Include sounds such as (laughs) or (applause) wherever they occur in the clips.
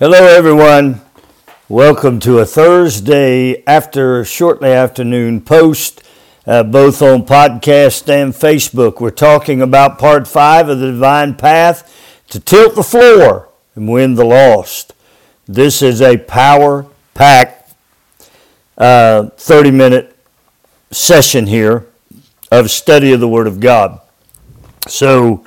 Hello, everyone. Welcome to a Thursday after shortly afternoon post, uh, both on podcast and Facebook. We're talking about part five of the Divine Path to tilt the floor and win the lost. This is a power packed uh, 30 minute session here of study of the Word of God. So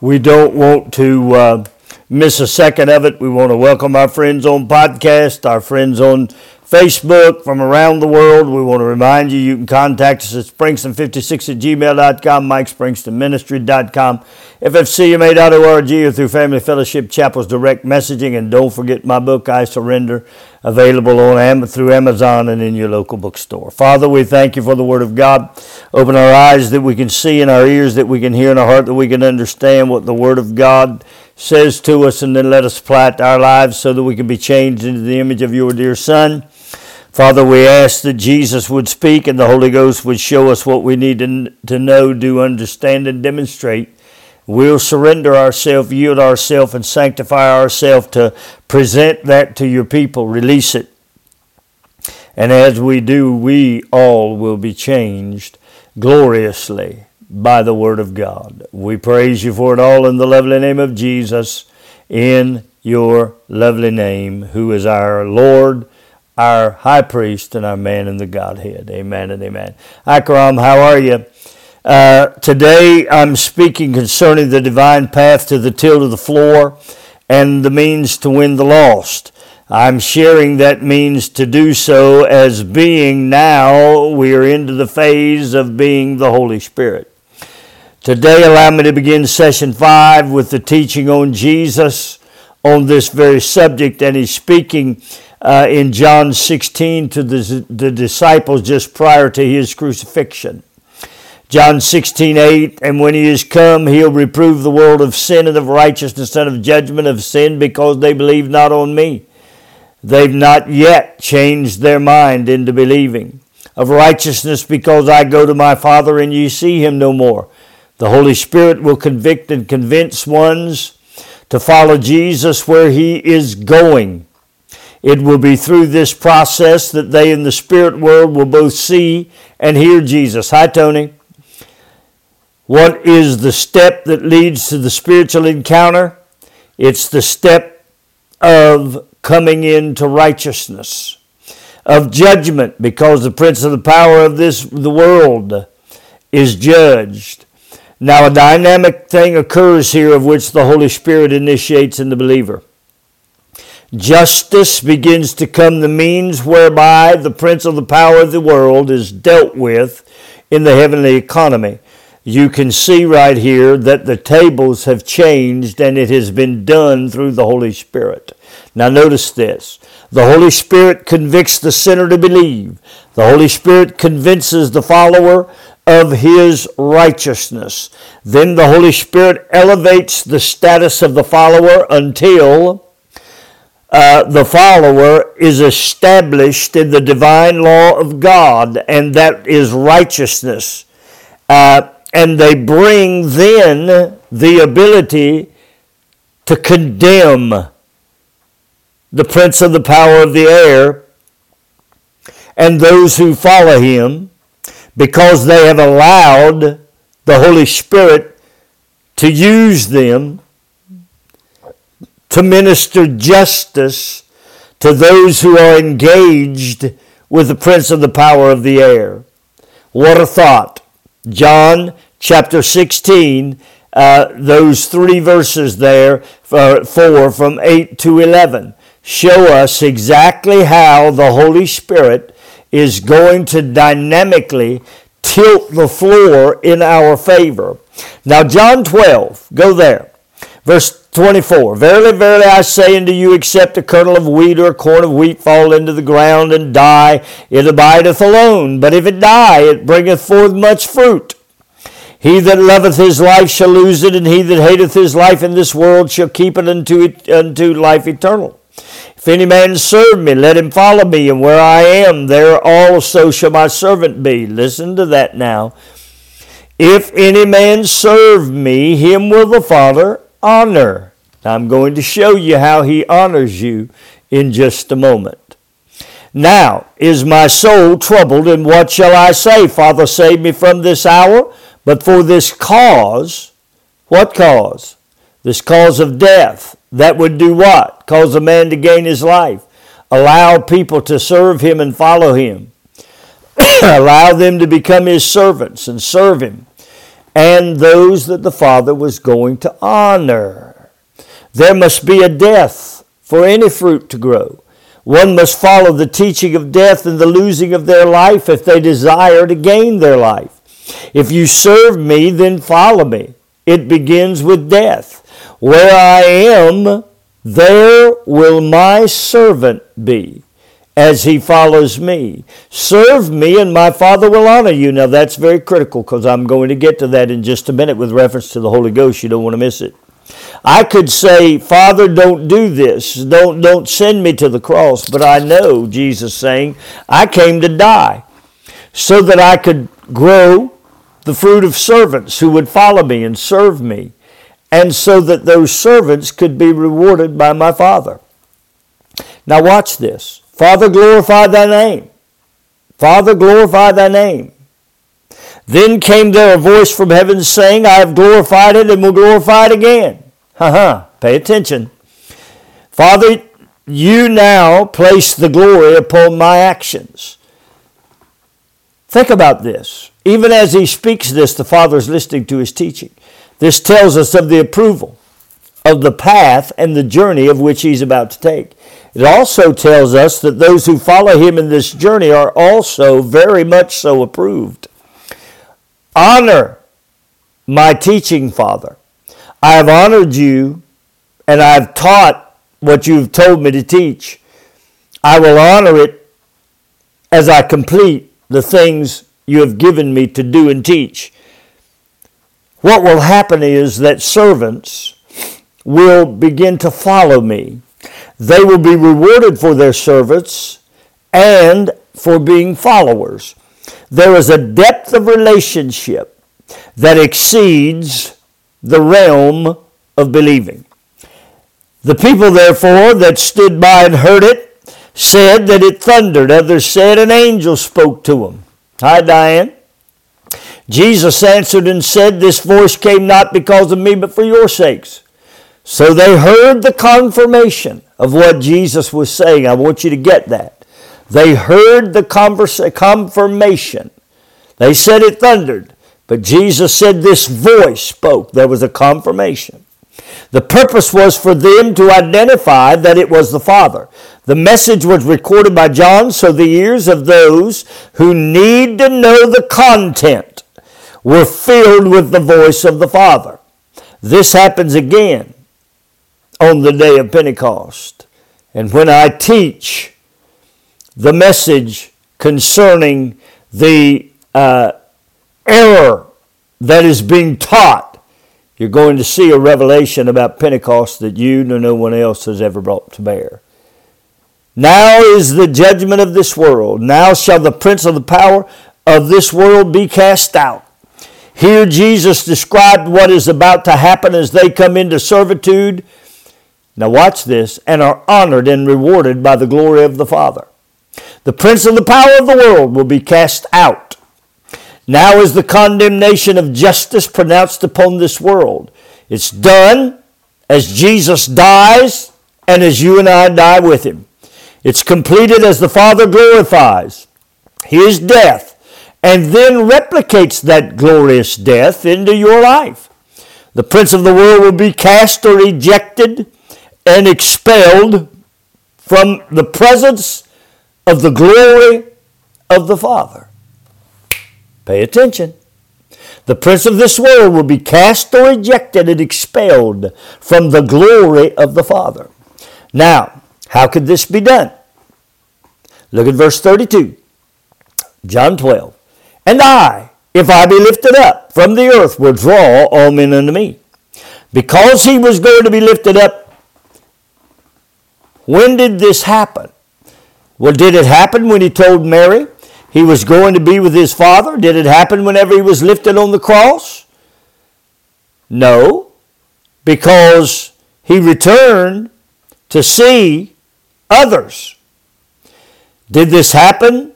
we don't want to. Uh, miss a second of it, we want to welcome our friends on podcast, our friends on Facebook from around the world. We want to remind you you can contact us at springston56 at gmail.com, mikespringstonministry.com, ffcma.org, or through Family Fellowship Chapel's direct messaging. And don't forget my book, I Surrender, available on through Amazon and in your local bookstore. Father, we thank you for the Word of God. Open our eyes that we can see and our ears that we can hear and our heart that we can understand what the Word of God says to us, and then let us to our lives so that we can be changed into the image of your dear Son. Father, we ask that Jesus would speak and the Holy Ghost would show us what we need to, to know, do, understand, and demonstrate. We'll surrender ourselves, yield ourselves, and sanctify ourselves to present that to your people, release it. And as we do, we all will be changed gloriously by the Word of God. We praise you for it all in the lovely name of Jesus, in your lovely name, who is our Lord, our High Priest, and our man in the Godhead. Amen and amen. Akram, how are you? Uh, today I'm speaking concerning the divine path to the tilt of the floor and the means to win the lost. I'm sharing that means to do so as being now we are into the phase of being the Holy Spirit. Today, allow me to begin session five with the teaching on Jesus on this very subject, and he's speaking uh, in John 16 to the, the disciples just prior to his crucifixion. John 16, 8, and when he is come, he'll reprove the world of sin and of righteousness and of judgment of sin because they believe not on me. They've not yet changed their mind into believing. Of righteousness because I go to my Father and ye see him no more the Holy Spirit will convict and convince ones to follow Jesus where he is going. It will be through this process that they in the spirit world will both see and hear Jesus. Hi, Tony. What is the step that leads to the spiritual encounter? It's the step of coming into righteousness, of judgment, because the prince of the power of this the world is judged. Now, a dynamic thing occurs here of which the Holy Spirit initiates in the believer. Justice begins to come the means whereby the prince of the power of the world is dealt with in the heavenly economy. You can see right here that the tables have changed and it has been done through the Holy Spirit. Now, notice this the Holy Spirit convicts the sinner to believe, the Holy Spirit convinces the follower of his righteousness. Then the Holy Spirit elevates the status of the follower until uh, the follower is established in the divine law of God, and that is righteousness. Uh, and they bring then the ability to condemn the prince of the power of the air and those who follow him because they have allowed the Holy Spirit to use them to minister justice to those who are engaged with the prince of the power of the air. What a thought. John chapter 16, uh, those three verses there, uh, four from 8 to 11, show us exactly how the Holy Spirit is going to dynamically tilt the floor in our favor. Now, John 12, go there. Verse 24 Verily, verily, I say unto you, except a kernel of wheat or a corn of wheat fall into the ground and die, it abideth alone. But if it die, it bringeth forth much fruit. He that loveth his life shall lose it, and he that hateth his life in this world shall keep it unto, unto life eternal. If any man serve me, let him follow me, and where I am, there also shall my servant be. Listen to that now. If any man serve me, him will the Father honor. I'm going to show you how he honors you in just a moment. Now is my soul troubled, and what shall I say? Father, save me from this hour. But for this cause, what cause? This cause of death. That would do what? Cause a man to gain his life. Allow people to serve him and follow him. (clears throat) Allow them to become his servants and serve him. And those that the Father was going to honor. There must be a death for any fruit to grow. One must follow the teaching of death and the losing of their life if they desire to gain their life. If you serve me, then follow me. It begins with death. Where I am, there will my servant be as he follows me. Serve me, and my Father will honor you. Now, that's very critical because I'm going to get to that in just a minute with reference to the Holy Ghost. You don't want to miss it. I could say, Father, don't do this. Don't, don't send me to the cross. But I know, Jesus saying, I came to die so that I could grow the fruit of servants who would follow me and serve me, and so that those servants could be rewarded by my Father. Now, watch this. Father, glorify thy name. Father, glorify thy name. Then came there a voice from heaven saying, I have glorified it and will glorify it again. Ha ha, pay attention. Father, you now place the glory upon my actions. Think about this. Even as he speaks this, the Father is listening to his teaching. This tells us of the approval of the path and the journey of which he's about to take. It also tells us that those who follow him in this journey are also very much so approved. Honor my teaching, Father. I have honored you and I have taught what you've told me to teach. I will honor it as I complete the things you have given me to do and teach. What will happen is that servants will begin to follow me. They will be rewarded for their service and for being followers. There is a depth of relationship that exceeds the realm of believing. The people, therefore, that stood by and heard it said that it thundered. Others said an angel spoke to them. Hi, Diane. Jesus answered and said, This voice came not because of me, but for your sakes. So they heard the confirmation of what Jesus was saying. I want you to get that. They heard the conversa- confirmation. They said it thundered, but Jesus said this voice spoke. There was a confirmation. The purpose was for them to identify that it was the Father. The message was recorded by John so the ears of those who need to know the content were filled with the voice of the Father. This happens again on the day of Pentecost. And when I teach the message concerning the uh, error that is being taught you're going to see a revelation about Pentecost that you nor no one else has ever brought to bear. Now is the judgment of this world. Now shall the prince of the power of this world be cast out. Here Jesus described what is about to happen as they come into servitude. Now watch this, and are honored and rewarded by the glory of the Father. The prince of the power of the world will be cast out. Now is the condemnation of justice pronounced upon this world. It's done as Jesus dies and as you and I die with him. It's completed as the Father glorifies his death and then replicates that glorious death into your life. The prince of the world will be cast or ejected and expelled from the presence of the glory of the Father. Pay attention. The prince of this world will be cast or ejected and expelled from the glory of the Father. Now, how could this be done? Look at verse 32. John 12. And I, if I be lifted up from the earth, will draw all men unto me. Because he was going to be lifted up, when did this happen? Well, did it happen when he told Mary, he was going to be with his Father? Did it happen whenever he was lifted on the cross? No, because he returned to see others. Did this happen?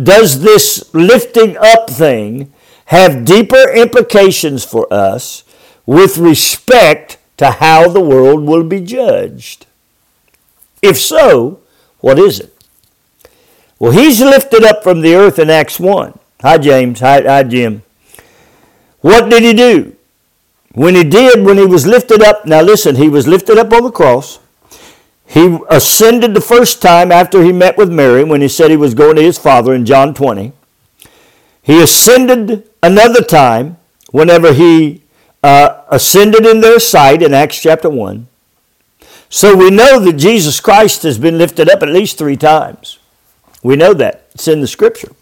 Does this lifting up thing have deeper implications for us with respect to how the world will be judged? If so, what is it? Well, he's lifted up from the earth in Acts 1. Hi, James. Hi, hi, Jim. What did he do? When he did, when he was lifted up, now listen, he was lifted up on the cross. He ascended the first time after he met with Mary when he said he was going to his Father in John 20. He ascended another time whenever he uh, ascended in their sight in Acts chapter 1. So we know that Jesus Christ has been lifted up at least three times. We know that. It's in the scripture.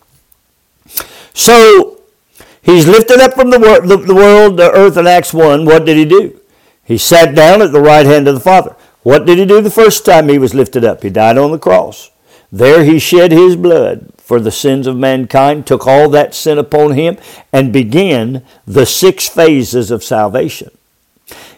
So he's lifted up from the, wor- the, the world, the earth in Acts 1. What did he do? He sat down at the right hand of the Father. What did he do the first time he was lifted up? He died on the cross. There he shed his blood for the sins of mankind, took all that sin upon him, and began the six phases of salvation.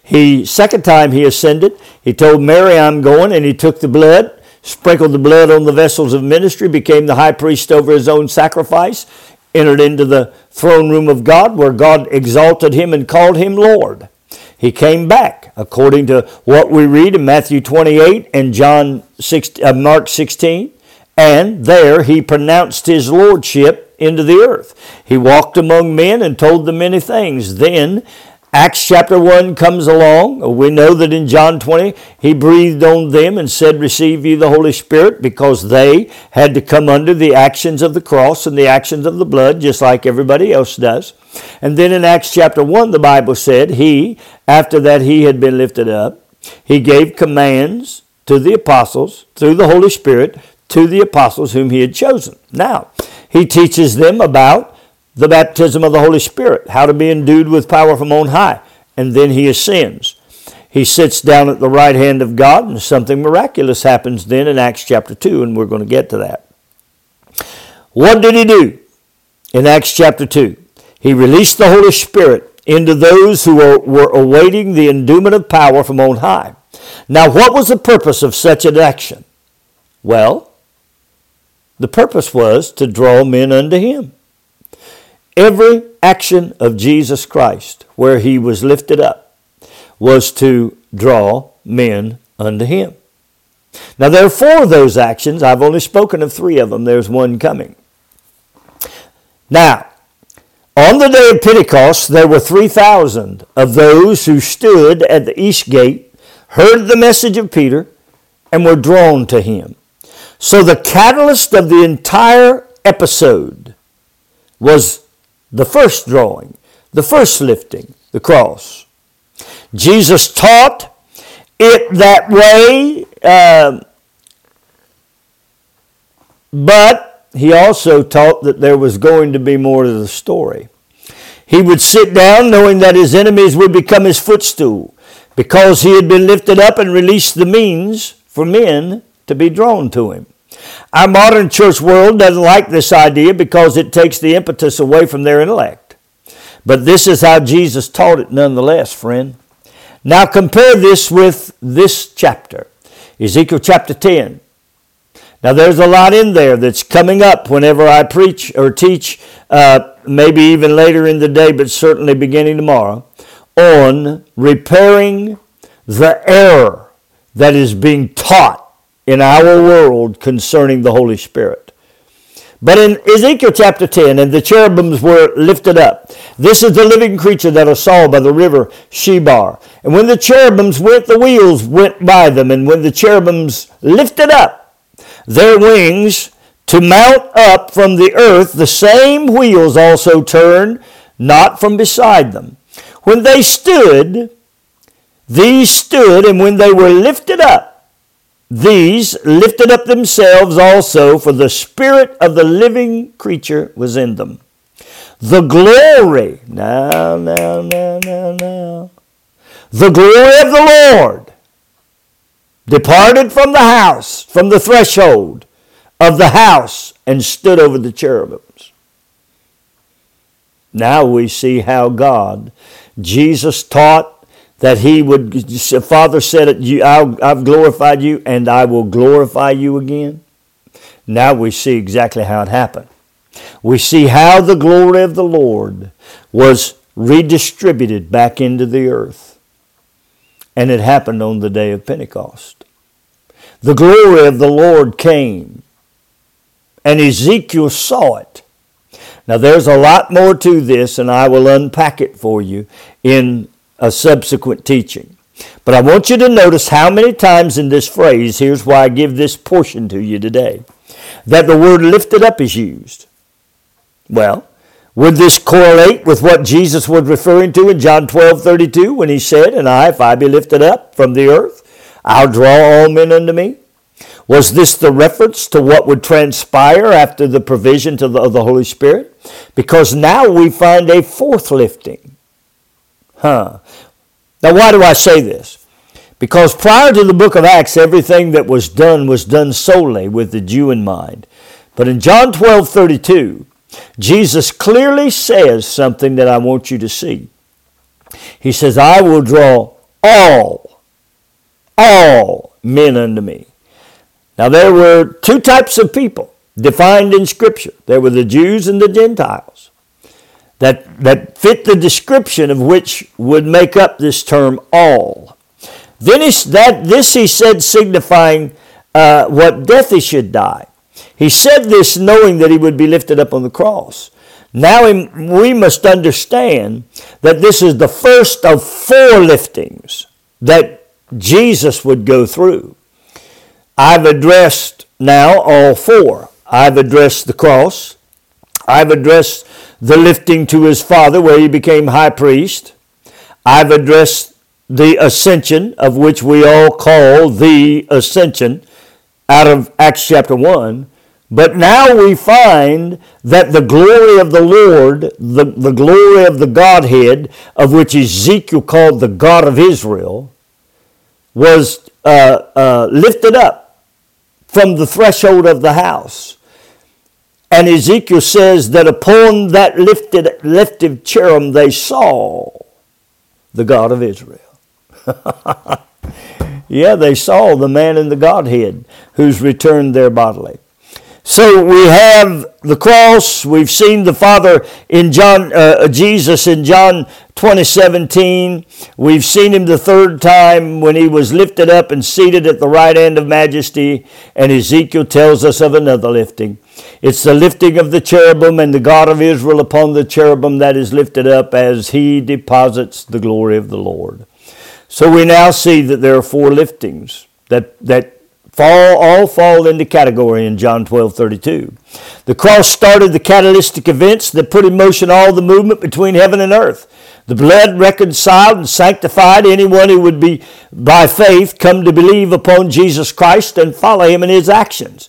He second time he ascended, he told Mary, I'm going, and he took the blood, sprinkled the blood on the vessels of ministry, became the high priest over his own sacrifice, entered into the throne room of God, where God exalted him and called him Lord. He came back, according to what we read in Matthew 28 and John 6, uh, Mark 16. And there he pronounced his lordship into the earth. He walked among men and told them many things. Then Acts chapter 1 comes along. We know that in John 20, he breathed on them and said, Receive ye the Holy Spirit, because they had to come under the actions of the cross and the actions of the blood, just like everybody else does. And then in Acts chapter 1, the Bible said, He, after that he had been lifted up, he gave commands to the apostles through the Holy Spirit to the apostles whom he had chosen. Now, he teaches them about the baptism of the Holy Spirit, how to be endued with power from on high, and then he ascends. He sits down at the right hand of God, and something miraculous happens then in Acts chapter 2, and we're going to get to that. What did he do in Acts chapter 2? He released the Holy Spirit into those who were, awaiting the endowment of power from on high. Now, what was the purpose of such an action? Well, the purpose was to draw men unto him. Every action of Jesus Christ where he was lifted up was to draw men unto him. Now, there are four of those actions. I've only spoken of three of them. There's one coming. Now, on the day of Pentecost, there were 3,000 of those who stood at the east gate, heard the message of Peter, and were drawn to him. So, the catalyst of the entire episode was the first drawing, the first lifting, the cross. Jesus taught it that way, uh, but he also taught that there was going to be more to the story. He would sit down knowing that his enemies would become his footstool because he had been lifted up and released the means for men to be drawn to him. Our modern church world doesn't like this idea because it takes the impetus away from their intellect. But this is how Jesus taught it nonetheless, friend. Now compare this with this chapter, Ezekiel chapter 10. Now there's a lot in there that's coming up whenever I preach or teach, uh, maybe even later in the day, but certainly beginning tomorrow, on repairing the error that is being taught in our world concerning the Holy Spirit. But in Ezekiel chapter 10, and the cherubims were lifted up. This is the living creature that I saw by the river Shebar. And when the cherubims went, the wheels went by them. And when the cherubims lifted up their wings to mount up from the earth, the same wheels also turned, not from beside them. When they stood, these stood, and when they were lifted up, these lifted up themselves also, for the spirit of the living creature was in them. The glory, now, now, now, now, now, the glory of the Lord departed from the house, from the threshold of the house, and stood over the cherubims. Now we see how God, Jesus taught that he would, Father said, it, I've glorified you and I will glorify you again. Now we see exactly how it happened. We see how the glory of the Lord was redistributed back into the earth. And it happened on the day of Pentecost. The glory of the Lord came, and Ezekiel saw it. Now, there's a lot more to this, and I will unpack it for you in a subsequent teaching. But I want you to notice how many times in this phrase, here's why I give this portion to you today, that the word lifted up is used. Well, would this correlate with what Jesus was referring to in John 12 32 when he said, And I, if I be lifted up from the earth, I'll draw all men unto me? Was this the reference to what would transpire after the provision the, of the Holy Spirit? Because now we find a fourth lifting. Huh. Now, why do I say this? Because prior to the book of Acts, everything that was done was done solely with the Jew in mind. But in John 12 32, Jesus clearly says something that I want you to see. He says, I will draw all, all men unto me. Now, there were two types of people defined in Scripture there were the Jews and the Gentiles that, that fit the description of which would make up this term all. Then he, that, this he said signifying uh, what death he should die. He said this knowing that he would be lifted up on the cross. Now we must understand that this is the first of four liftings that Jesus would go through. I've addressed now all four. I've addressed the cross. I've addressed the lifting to his Father, where he became high priest. I've addressed the ascension, of which we all call the ascension, out of Acts chapter 1. But now we find that the glory of the Lord, the, the glory of the Godhead, of which Ezekiel called the God of Israel, was uh, uh, lifted up from the threshold of the house. And Ezekiel says that upon that lifted, lifted cherub they saw the God of Israel. (laughs) yeah, they saw the man in the Godhead who's returned there bodily. So we have the cross. We've seen the Father in John, uh, Jesus in John 2017. We've seen him the third time when he was lifted up and seated at the right hand of majesty. And Ezekiel tells us of another lifting. It's the lifting of the cherubim and the God of Israel upon the cherubim that is lifted up as he deposits the glory of the Lord. So we now see that there are four liftings that, that fall, all fall into category in John 12 32. The cross started the catalytic events that put in motion all the movement between heaven and earth. The blood reconciled and sanctified anyone who would be, by faith, come to believe upon Jesus Christ and follow him in his actions.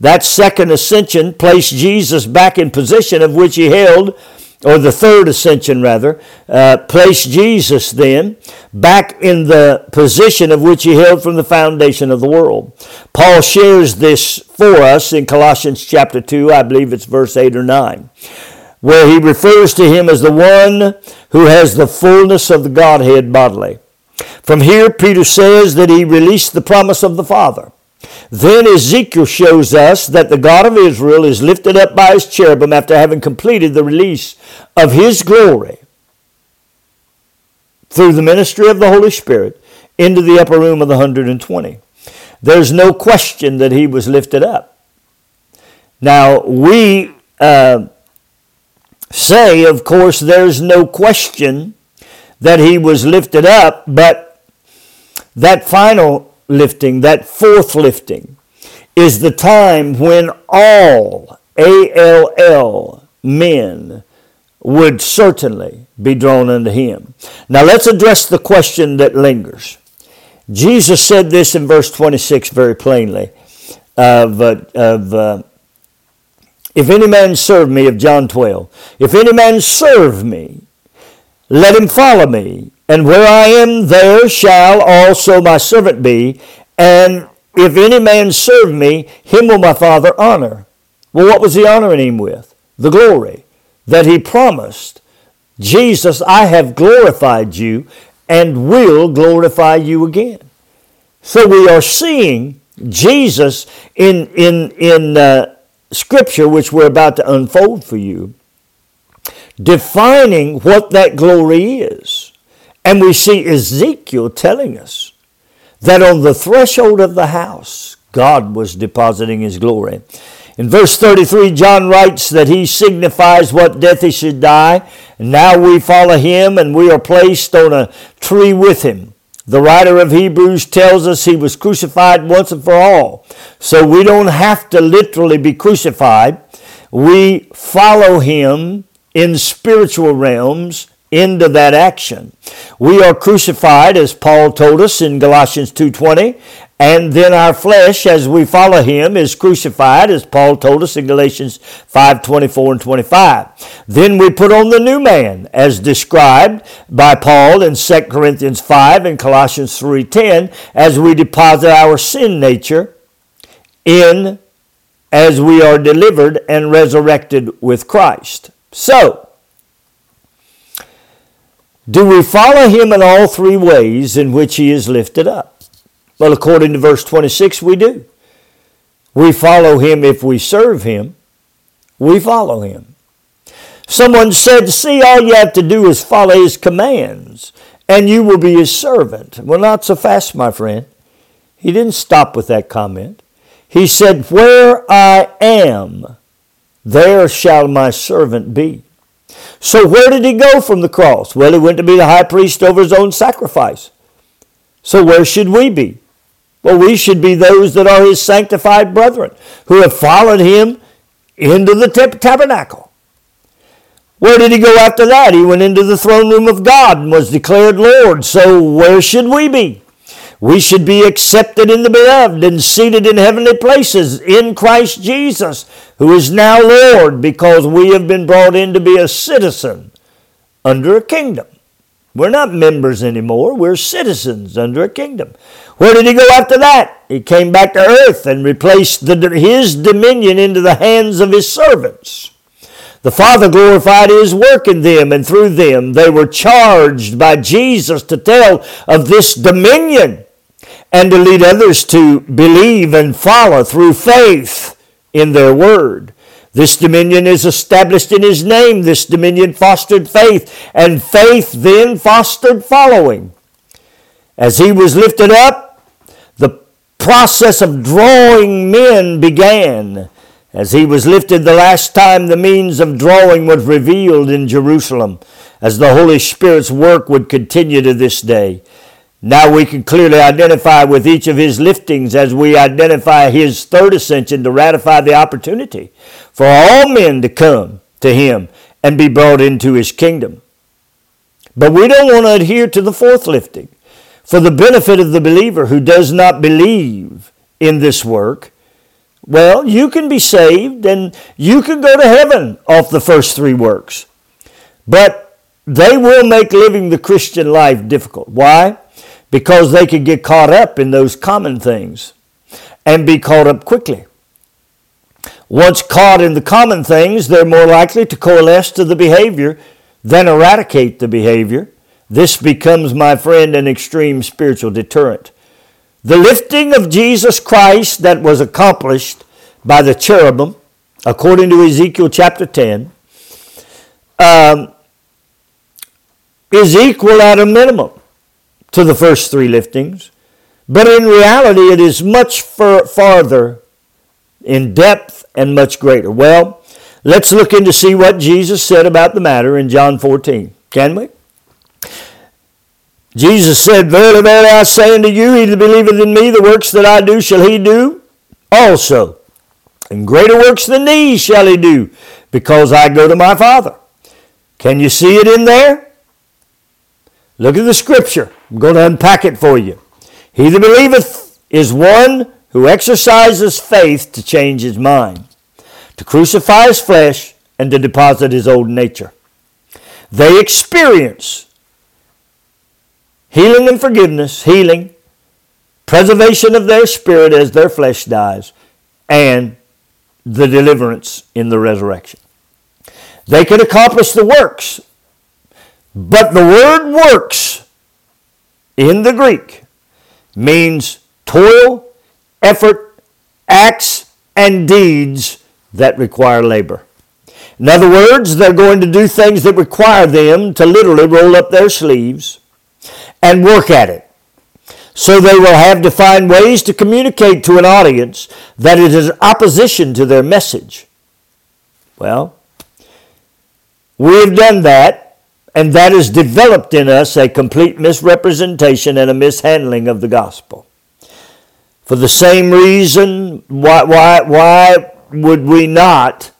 That second ascension placed Jesus back in position of which he held or the third ascension rather, uh, placed Jesus then back in the position of which he held from the foundation of the world. Paul shares this for us in Colossians chapter 2, I believe it's verse 8 or 9, where he refers to him as the one who has the fullness of the Godhead bodily. From here, Peter says that he released the promise of the Father. Then Ezekiel shows us that the God of Israel is lifted up by his cherubim after having completed the release of his glory through the ministry of the Holy Spirit into the upper room of the 120. There's no question that he was lifted up. Now, we uh, say, of course, there's no question that he was lifted up, but that final lifting, that fourth lifting, is the time when all, A-L-L, men would certainly be drawn unto him. Now let's address the question that lingers. Jesus said this in verse 26 very plainly of, uh, of uh, if any man serve me, of John 12, if any man serve me, let him follow me, and where I am, there shall also my servant be. And if any man serve me, him will my Father honor. Well, what was he honoring him with? The glory that he promised. Jesus, I have glorified you, and will glorify you again. So we are seeing Jesus in, in, in uh, Scripture, which we're about to unfold for you, defining what that glory is. And we see Ezekiel telling us that on the threshold of the house, God was depositing his glory. In verse 33, John writes that he signifies what death he should die. Now we follow him and we are placed on a tree with him. The writer of Hebrews tells us he was crucified once and for all. So we don't have to literally be crucified. We follow him in spiritual realms into that action. We are crucified as Paul told us in Galatians 2:20, and then our flesh as we follow him is crucified as Paul told us in Galatians 5:24 and 25. Then we put on the new man as described by Paul in 2 Corinthians 5 and Colossians 3:10 as we deposit our sin nature in as we are delivered and resurrected with Christ. So, do we follow him in all three ways in which he is lifted up? Well, according to verse 26, we do. We follow him if we serve him. We follow him. Someone said, See, all you have to do is follow his commands, and you will be his servant. Well, not so fast, my friend. He didn't stop with that comment. He said, Where I am, there shall my servant be. So where did he go from the cross? Well, he went to be the high priest over his own sacrifice. So where should we be? Well, we should be those that are his sanctified brethren who have followed him into the tabernacle. Where did he go after that? He went into the throne room of God and was declared Lord. So where should we be? We should be accepted in the beloved and seated in heavenly places in Christ Jesus, who is now Lord, because we have been brought in to be a citizen under a kingdom. We're not members anymore, we're citizens under a kingdom. Where did he go after that? He came back to earth and replaced the, his dominion into the hands of his servants. The Father glorified His work in them, and through them they were charged by Jesus to tell of this dominion and to lead others to believe and follow through faith in their word. This dominion is established in his name. This dominion fostered faith, and faith then fostered following. As he was lifted up, the process of drawing men began. As he was lifted the last time, the means of drawing was revealed in Jerusalem, as the Holy Spirit's work would continue to this day. Now we can clearly identify with each of his liftings as we identify his third ascension to ratify the opportunity for all men to come to him and be brought into his kingdom. But we don't want to adhere to the fourth lifting. For the benefit of the believer who does not believe in this work, well, you can be saved and you can go to heaven off the first three works. But they will make living the Christian life difficult. Why? Because they could get caught up in those common things and be caught up quickly. Once caught in the common things, they're more likely to coalesce to the behavior than eradicate the behavior. This becomes, my friend, an extreme spiritual deterrent. The lifting of Jesus Christ that was accomplished by the cherubim, according to Ezekiel chapter 10, um, is equal at a minimum to the first three liftings, but in reality it is much far, farther in depth and much greater. Well, let's look in to see what Jesus said about the matter in John 14. Can we? Jesus said, Verily, verily, I say unto you, he that believeth in me, the works that I do shall he do also. And greater works than these shall he do, because I go to my Father. Can you see it in there? Look at the scripture. I'm going to unpack it for you. He that believeth is one who exercises faith to change his mind, to crucify his flesh, and to deposit his old nature. They experience healing and forgiveness, healing, preservation of their spirit as their flesh dies, and the deliverance in the resurrection. They can accomplish the works but the word works in the Greek means toil, effort, acts, and deeds that require labor. In other words, they're going to do things that require them to literally roll up their sleeves and work at it. So they will have to find ways to communicate to an audience that it is opposition to their message. Well, we've done that, and that has developed in us a complete misrepresentation and a mishandling of the gospel. For the same reason, why, why, why would we not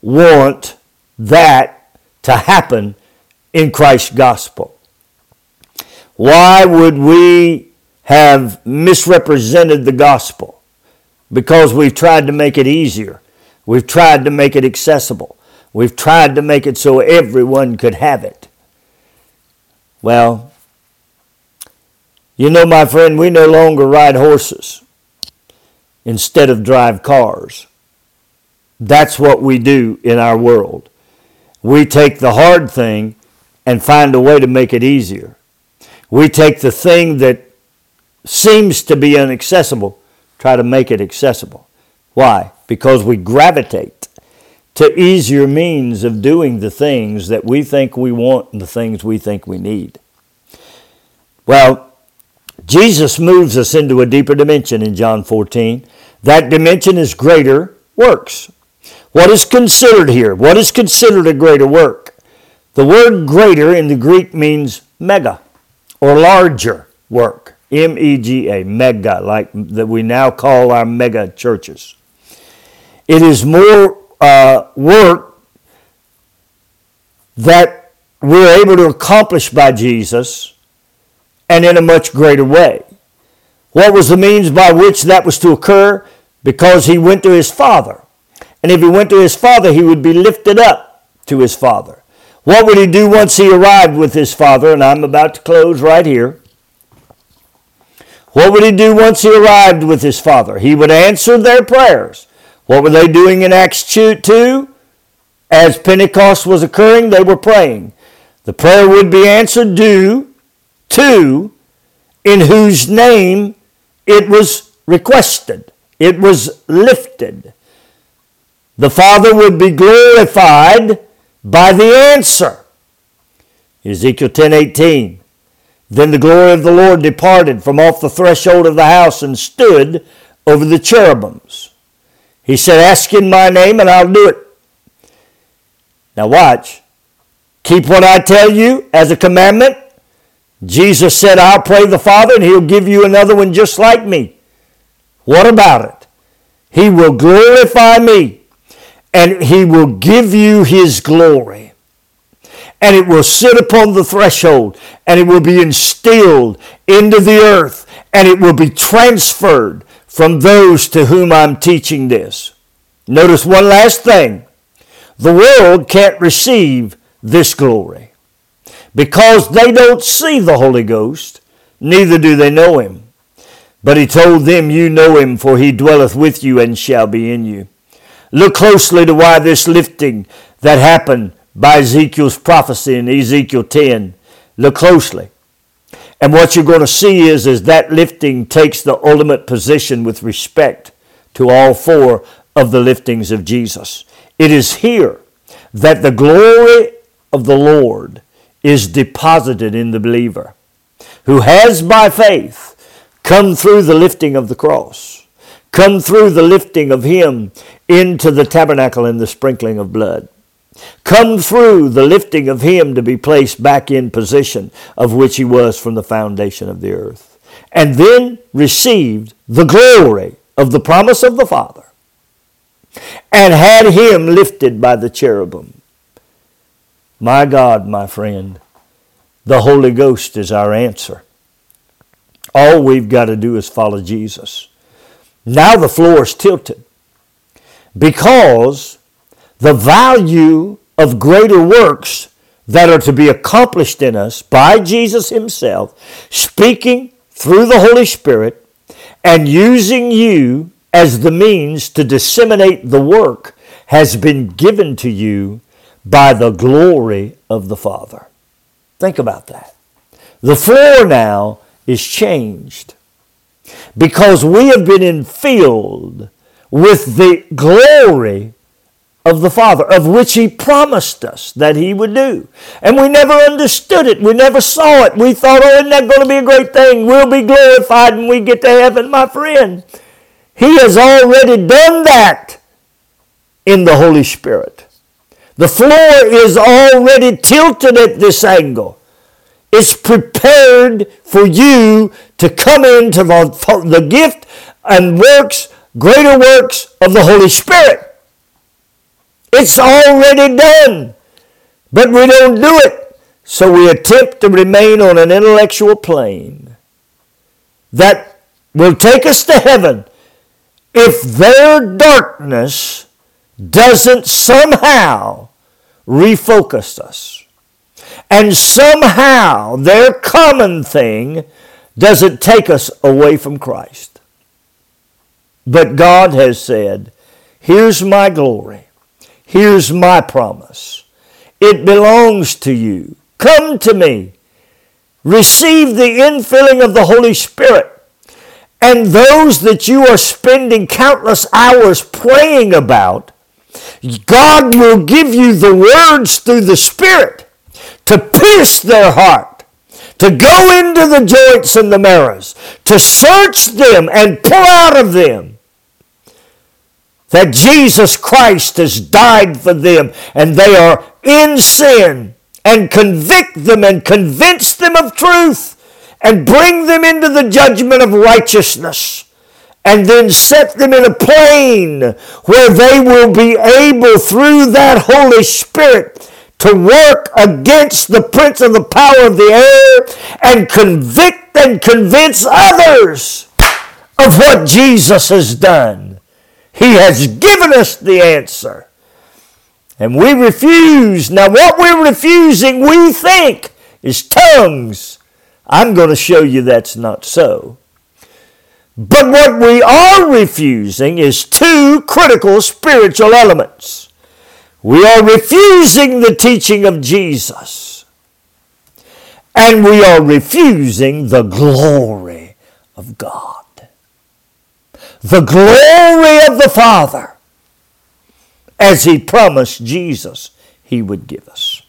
want that to happen in Christ's gospel? Why would we have misrepresented the gospel? Because we've tried to make it easier. We've tried to make it accessible. We've tried to make it so everyone could have it. Well, you know, my friend, we no longer ride horses instead of drive cars. That's what we do in our world. We take the hard thing and find a way to make it easier. We take the thing that seems to be inaccessible, try to make it accessible. Why? Because we gravitate to easier means of doing the things that we think we want and the things we think we need. Well, Jesus moves us into a deeper dimension in John 14. That dimension is greater works. What is considered here? What is considered a greater work? The word greater in the Greek means mega or larger work. M E G A, mega, like that we now call our mega churches. It is more uh, work that we're able to accomplish by Jesus and in a much greater way. What was the means by which that was to occur? Because he went to his Father. And if he went to his father, he would be lifted up to his father. What would he do once he arrived with his father? And I'm about to close right here. What would he do once he arrived with his father? He would answer their prayers. What were they doing in Acts 2? As Pentecost was occurring, they were praying. The prayer would be answered due to in whose name it was requested, it was lifted the Father would be glorified by the answer. Ezekiel 10:18. Then the glory of the Lord departed from off the threshold of the house and stood over the cherubims. He said, Ask in my name and I'll do it. Now watch. Keep what I tell you as a commandment. Jesus said, I'll pray the Father and he'll give you another one just like me. What about it? He will glorify me and he will give you his glory. And it will sit upon the threshold, and it will be instilled into the earth, and it will be transferred from those to whom I'm teaching this. Notice one last thing. The world can't receive this glory because they don't see the Holy Ghost, neither do they know him. But he told them, You know him, for he dwelleth with you and shall be in you. Look closely to why this lifting that happened by Ezekiel's prophecy in Ezekiel 10. Look closely. And what you're going to see is, is that lifting takes the ultimate position with respect to all four of the liftings of Jesus. It is here that the glory of the Lord is deposited in the believer who has by faith come through the lifting of the cross come through the lifting of him into the tabernacle and the sprinkling of blood. Come through the lifting of him to be placed back in position of which he was from the foundation of the earth. And then received the glory of the promise of the Father and had him lifted by the cherubim. My God, my friend, the Holy Ghost is our answer. All we've got to do is follow Jesus. Now the floor is tilted because the value of greater works that are to be accomplished in us by Jesus Himself, speaking through the Holy Spirit and using you as the means to disseminate the work has been given to you by the glory of the Father. Think about that. The floor now is changed because we have been infilled with the glory of the Father, of which He promised us that He would do. And we never understood it. We never saw it. We thought, oh, isn't that going to be a great thing? We'll be glorified when we get to heaven, my friend. He has already done that in the Holy Spirit. The floor is already tilted at this angle. It's prepared for you to come into the, the gift and works, greater works of the Holy Spirit. It's already done. But we don't do it. So we attempt to remain on an intellectual plane that will take us to heaven if their darkness doesn't somehow refocus us. And somehow their common thing doesn't take us away from Christ. But God has said, Here's my glory. Here's my promise. It belongs to you. Come to me. Receive the infilling of the Holy Spirit. And those that you are spending countless hours praying about, God will give you the words through the Spirit to pierce their heart, to go into the joints and the marrows, to search them and pull out of them that Jesus Christ has died for them and they are in sin and convict them and convince them of truth and bring them into the judgment of righteousness and then set them in a plane where they will be able through that Holy Spirit to work against the prince of the power of the air and convict and convince others of what Jesus has done. He has given us the answer. And we refuse. Now, what we're refusing, we think, is tongues. I'm going to show you that's not so. But what we are refusing is two critical spiritual elements. We are refusing the teaching of Jesus, and we are refusing the glory of God. The glory of the Father, as He promised Jesus He would give us.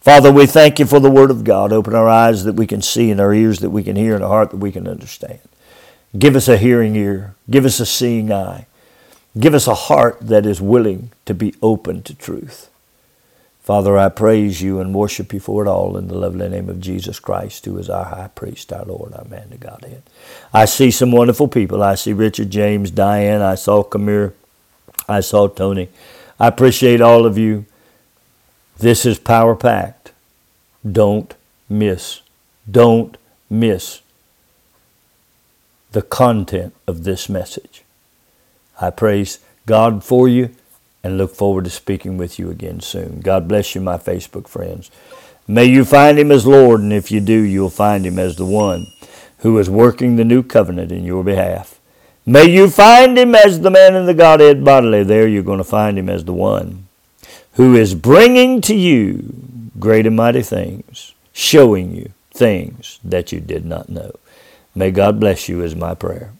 Father, we thank you for the Word of God. Open our eyes that we can see, and our ears that we can hear, and our heart that we can understand. Give us a hearing ear. Give us a seeing eye. Give us a heart that is willing to be open to truth. Father, I praise you and worship you for it all in the lovely name of Jesus Christ, who is our high priest, our Lord, our man to Godhead. I see some wonderful people. I see Richard James, Diane. I saw Kamir. I saw Tony. I appreciate all of you. This is power packed. Don't miss. Don't miss the content of this message. I praise God for you and look forward to speaking with you again soon. God bless you, my Facebook friends. May you find Him as Lord, and if you do, you'll find Him as the one who is working the new covenant in your behalf. May you find Him as the man in the Godhead bodily. There you're going to find Him as the one who is bringing to you great and mighty things, showing you things that you did not know. May God bless you is my prayer.